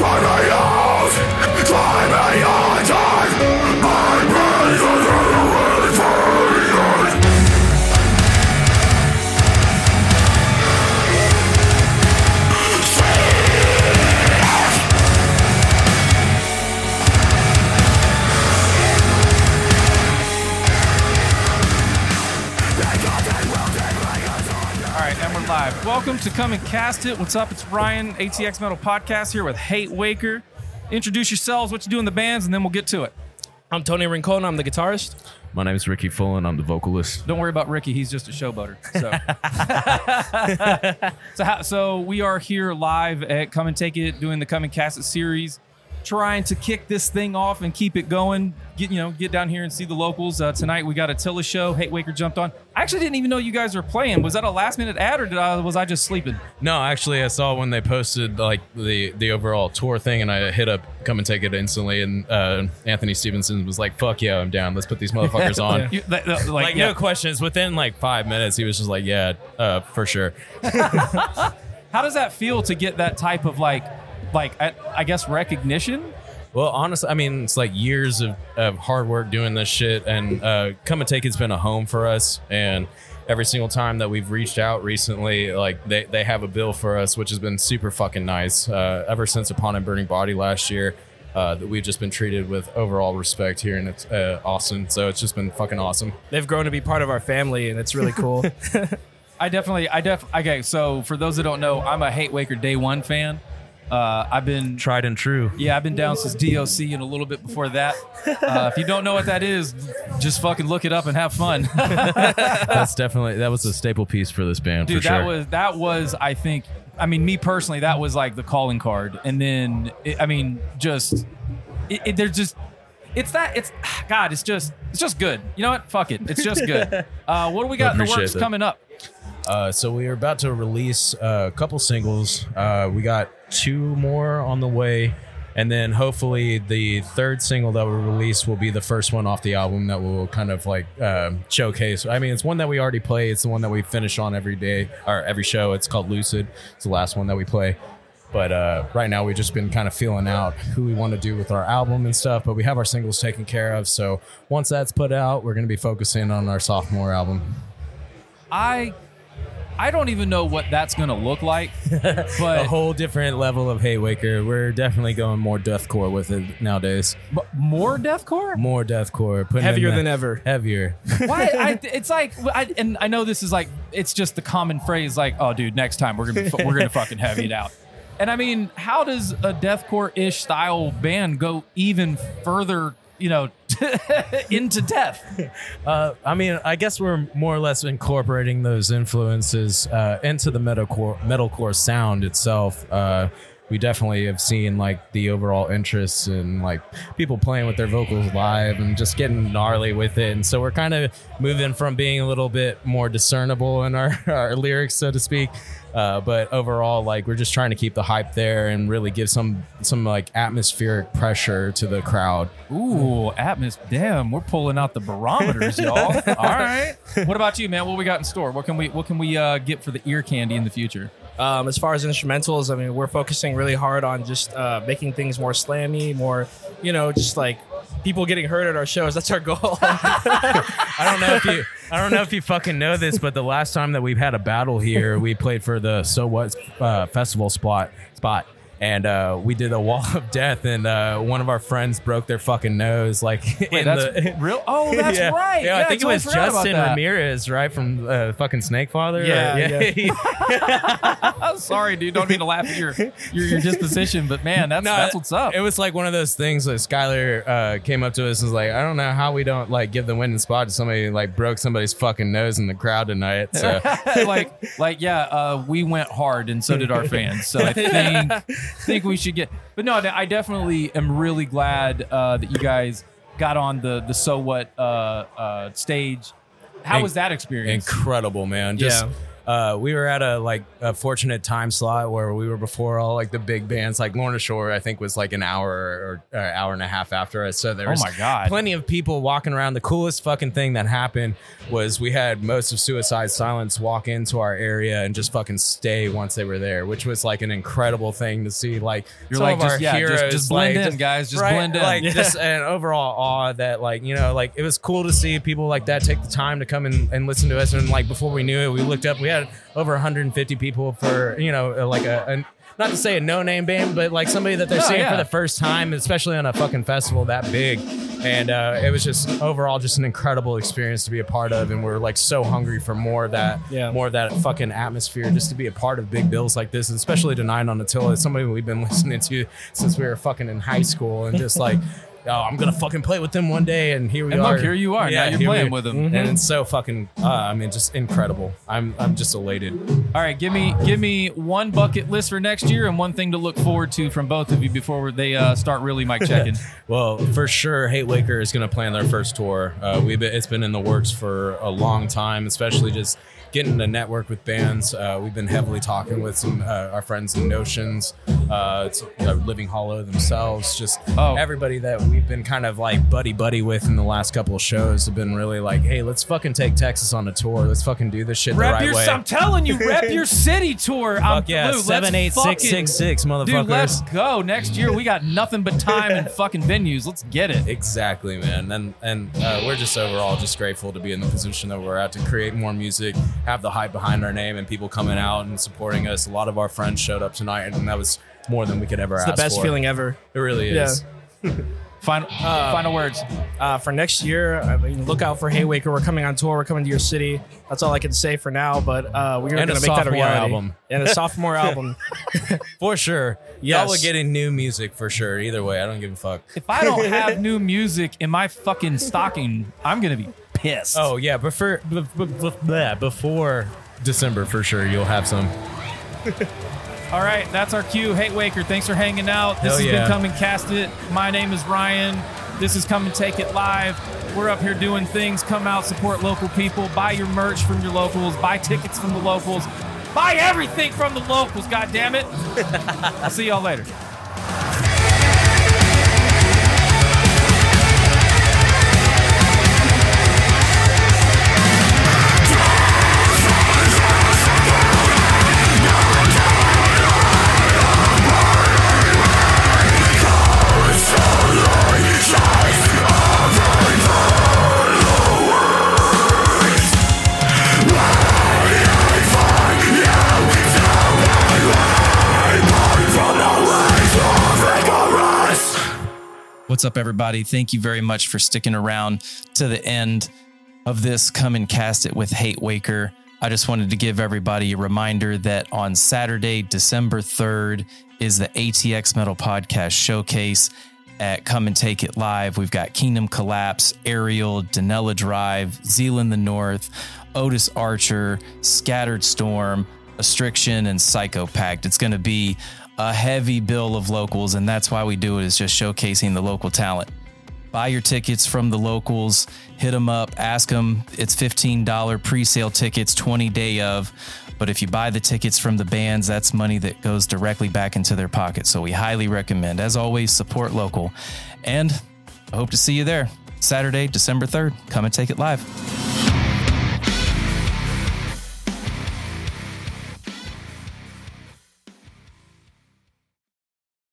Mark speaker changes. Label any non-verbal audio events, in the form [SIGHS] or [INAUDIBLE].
Speaker 1: All Welcome to Come and Cast It. What's up? It's Ryan, ATX Metal Podcast here with Hate Waker. Introduce yourselves, what you do in the bands, and then we'll get to it.
Speaker 2: I'm Tony Rincon. I'm the guitarist.
Speaker 3: My name is Ricky Fullen. I'm the vocalist.
Speaker 1: Don't worry about Ricky; he's just a showboater. So, [LAUGHS] [LAUGHS] so, how, so we are here live at Come and Take It, doing the Come and Cast It series, trying to kick this thing off and keep it going. Get you know, get down here and see the locals. Uh, tonight we got Attila show. Hate Waker jumped on. I actually didn't even know you guys were playing. Was that a last minute ad, or did I, was I just sleeping?
Speaker 3: No, actually, I saw when they posted like the the overall tour thing, and I hit up come and take it instantly. And uh, Anthony Stevenson was like, "Fuck yeah, I'm down. Let's put these motherfuckers [LAUGHS] on."
Speaker 1: You- that- that- like,
Speaker 3: Like
Speaker 1: yeah.
Speaker 3: no questions. Within like five minutes, he was just like, "Yeah, uh, for sure." [LAUGHS]
Speaker 1: How does that feel to get that type of like, like I, I guess recognition?
Speaker 3: Well, honestly, I mean, it's like years of, of hard work doing this shit, and uh, Come and Take It's been a home for us. And every single time that we've reached out recently, like they, they have a bill for us, which has been super fucking nice. Uh, ever since Upon a Burning Body last year, uh, that we've just been treated with overall respect here in uh, Austin. So it's just been fucking awesome.
Speaker 2: They've grown to be part of our family, and it's really cool. [LAUGHS]
Speaker 1: I definitely, I def. Okay, so for those that don't know, I'm a Hate Waker Day One fan. Uh, I've been,
Speaker 3: Tried and true.
Speaker 1: yeah, I've been down since DOC and a little bit before that. Uh, if you don't know what that is, just fucking look it up and have fun, [LAUGHS]
Speaker 3: That's definitely that was a staple piece for this band
Speaker 1: dude.
Speaker 3: for sure.
Speaker 1: That was that was, I think. I mean, me personally, that was like the calling card, and then it, I mean, just it, it, there's just. It's that it's [SIGHS] God. It's just it's just good. You know what? Fuck it. It's just good. [LAUGHS] Uh, what do we got in the works
Speaker 3: that.
Speaker 1: coming up?
Speaker 3: Uh, so we are about to release uh, a couple singles. Uh, we got two more on the way, and then hopefully the third single that we release will be the first one off the album that will kind of like um showcase. I mean, it's one that we already play. It's the one that we finish on every day or every show. It's called Lucid. It's the last one that we play. But uh, right now, we've just been kind of feeling out who we want to do with our album and stuff. But we have our singles taken care of. So once that's put out, we're going to be focusing on our sophomore album.
Speaker 1: I I don't even know what that's gonna look like, [LAUGHS] But a
Speaker 3: whole different level of Hate Waker. We're definitely going more deathcore with it nowadays.
Speaker 1: but more deathcore.
Speaker 3: More deathcore, putting
Speaker 2: Heavier
Speaker 3: in the-
Speaker 2: than ever.
Speaker 3: Heavier. [LAUGHS]
Speaker 1: Why? I, [LAUGHS] it's like, I, and I know this is like, it's just the common phrase, like, "Oh, dude, next time we're gonna be, we're gonna fucking heavy it out." And I mean, how does a deathcore ish style band go even further? You know, [LAUGHS] into death.
Speaker 3: uh, I mean, I guess we're more or less incorporating those influences uh, into the metalcore metalcore sound itself. Uh, we definitely have seen like the overall interest in like people playing with their vocals live and just getting gnarly with it. And so we're kind of moving from being a little bit more discernible in our, [LAUGHS] our lyrics, so to speak. Uh, but overall, like we're just trying to keep the hype there and really give some some like atmospheric pressure to the crowd.
Speaker 1: Ooh, Atmos. Damn, we're pulling out the barometers, y'all. [LAUGHS] All right. What about you, man? What we got in store? What can we what can we uh, get for the ear candy in the future?
Speaker 2: Um, as far as instrumentals, I mean, we're focusing really hard on just uh, making things more slammy, more, you know, just like people getting hurt at our shows. That's our goal. [LAUGHS]
Speaker 3: I don't know if you I don't know if you fucking know this, but the last time that we've had a battle here, we played for the So What uh, festival spot spot. And uh, we did a wall of death, and uh, one of our friends broke their fucking nose. Like,
Speaker 1: Wait,
Speaker 3: in
Speaker 1: that's
Speaker 3: the, [LAUGHS]
Speaker 1: real. Oh, that's
Speaker 3: yeah.
Speaker 1: right.
Speaker 3: Yeah, I think it was Justin. Ramirez, right from uh, fucking Snake Father.
Speaker 2: Yeah, [LAUGHS]
Speaker 1: I'm sorry, dude. Don't mean to laugh at your your, your disposition, but man, that's
Speaker 3: No,
Speaker 1: that's what's up.
Speaker 3: It was like one of those things that Skylar uh, came up to us and was like, I don't know how we don't like give the winning spot to somebody who, like broke somebody's fucking nose in the crowd tonight. So [LAUGHS]
Speaker 1: like like yeah, uh, we went hard, and so did our fans. So I think [LAUGHS] think we should get. But no, I definitely am really glad uh, that you guys got on the the so what uh, uh, stage. How was that experience?
Speaker 3: incredible, man. Just
Speaker 2: Yeah.
Speaker 3: Uh, we were at a like a fortunate time slot where we were before all like the big bands, like Lorna Shore. I think was like an hour or, or uh, hour and a half after us. So there
Speaker 1: Oh
Speaker 3: was
Speaker 1: my God.
Speaker 3: plenty of people walking around. The coolest fucking thing that happened was we had most of Suicide Silence walk into our area and just fucking stay once they were there, which was like an incredible thing to see. Like
Speaker 1: You're like, just-
Speaker 3: our
Speaker 1: yeah, just-
Speaker 3: heroes,
Speaker 1: just blend
Speaker 3: like,
Speaker 1: in, guys, just
Speaker 3: right,
Speaker 1: blend in.
Speaker 3: Like
Speaker 1: Yeah.
Speaker 3: just an overall awe that like you know like it was cool to see people like that take the time to come and, and listen to us. And like before we knew it, we looked up, we had over 150 people for you know like a. a not to say a no-name band, but like somebody that they're
Speaker 1: No,
Speaker 3: seeing
Speaker 1: yeah.
Speaker 3: for the first time, especially on a fucking festival that big. And uh, it was just overall just an incredible experience to be a part of. And we're like so hungry for more of that,
Speaker 2: Yeah.
Speaker 3: more of that fucking atmosphere, just to be a part of big bills like this, and especially tonight on Attila. It's somebody we've been [LAUGHS] listening to since we were fucking in high school, and just like. Oh, I'm gonna fucking play with them one day, and here we
Speaker 1: And
Speaker 3: are.
Speaker 1: look, here you are. Now you're playing
Speaker 3: we-
Speaker 1: with them.
Speaker 3: and it's so fucking. Uh, I mean, just incredible. I'm I'm just elated.
Speaker 1: All right, give me give me one bucket list for next year and one thing to look forward to from both of you before they uh, start really mic [LAUGHS] checking.
Speaker 3: Well, for sure, Hate Waker is going to plan their first tour. Uh, we've been, it's been in the works for a long time, especially just getting to network with bands. Uh, we've been heavily talking with some uh, our friends in Notions, uh, it's, uh, Living Hollow themselves, just
Speaker 1: Oh.
Speaker 3: everybody that we've been kind of like buddy buddy with in the last couple of shows have been really like, hey, let's fucking take Texas on a tour. Let's fucking do this shit the
Speaker 1: rep
Speaker 3: right
Speaker 1: your,
Speaker 3: way.
Speaker 1: I'm telling you, rep your [LAUGHS] city tour. I'm,
Speaker 3: Fuck yeah,
Speaker 1: Lou, let's
Speaker 3: seven eight six
Speaker 1: fucking-
Speaker 3: six six, motherfuckers.
Speaker 1: Dude, let's go. Next year, we got nothing but time and [LAUGHS] fucking venues. Let's get it.
Speaker 3: Exactly, man, and and uh, we're just overall just grateful to be in the position that we're at to create more music, have the hype behind our name, and people coming out and supporting us. A lot of our friends showed up tonight, and that was more than we could ever ask.
Speaker 2: It's the best
Speaker 3: for.
Speaker 2: feeling ever.
Speaker 3: It really
Speaker 2: Yeah.
Speaker 3: is. [LAUGHS]
Speaker 1: Final, final words.
Speaker 2: Uh, for next year, I mean, look out for Hate Waker. We're coming on tour. We're coming to your city. That's all I can say for now. But uh, we're going to make that a
Speaker 3: sophomore
Speaker 2: reality.
Speaker 3: album.
Speaker 2: And a sophomore [LAUGHS] album.
Speaker 3: for sure.
Speaker 2: Yes.
Speaker 3: Y'all are getting new music for sure. Either way, I don't give a fuck.
Speaker 1: If I don't [LAUGHS] have new music in my fucking stocking, I'm gonna be pissed.
Speaker 3: Oh yeah, before b- b- b- bleh, before December for sure, you'll have some.
Speaker 1: All right, that's our cue. Hate Waker, thanks for hanging out. This
Speaker 3: Hell
Speaker 1: has
Speaker 3: yeah.
Speaker 1: been Come and Cast It. My name is Ryan. This is Come and Take It Live. We're up here doing things. Come out, support local people. Buy your merch from your locals. Buy tickets from the locals. Buy everything from the locals, God damn it! [LAUGHS] I'll see y'all later. What's up, everybody? Thank you very much for sticking around to the end of this Come and Cast It with Hate Waker. I just wanted to give everybody a reminder that on Saturday, December 3rd, is the ATX Metal Podcast Showcase at Come and Take It Live. We've got Kingdom Collapse, Ariel, Danella Drive, Zealand the North, Otis Archer, Scattered Storm, Astriction, and Psychopact. It's going to be a heavy bill of locals, and that's why we do it, is just showcasing the local talent. Buy your tickets from the locals hit them up ask them it's $15 pre-sale tickets 20 day of. But if you buy the tickets from the bands that's money that goes directly back into their pocket. So we highly recommend as always support local. And i hope to see you there saturday december 3rd come and take it live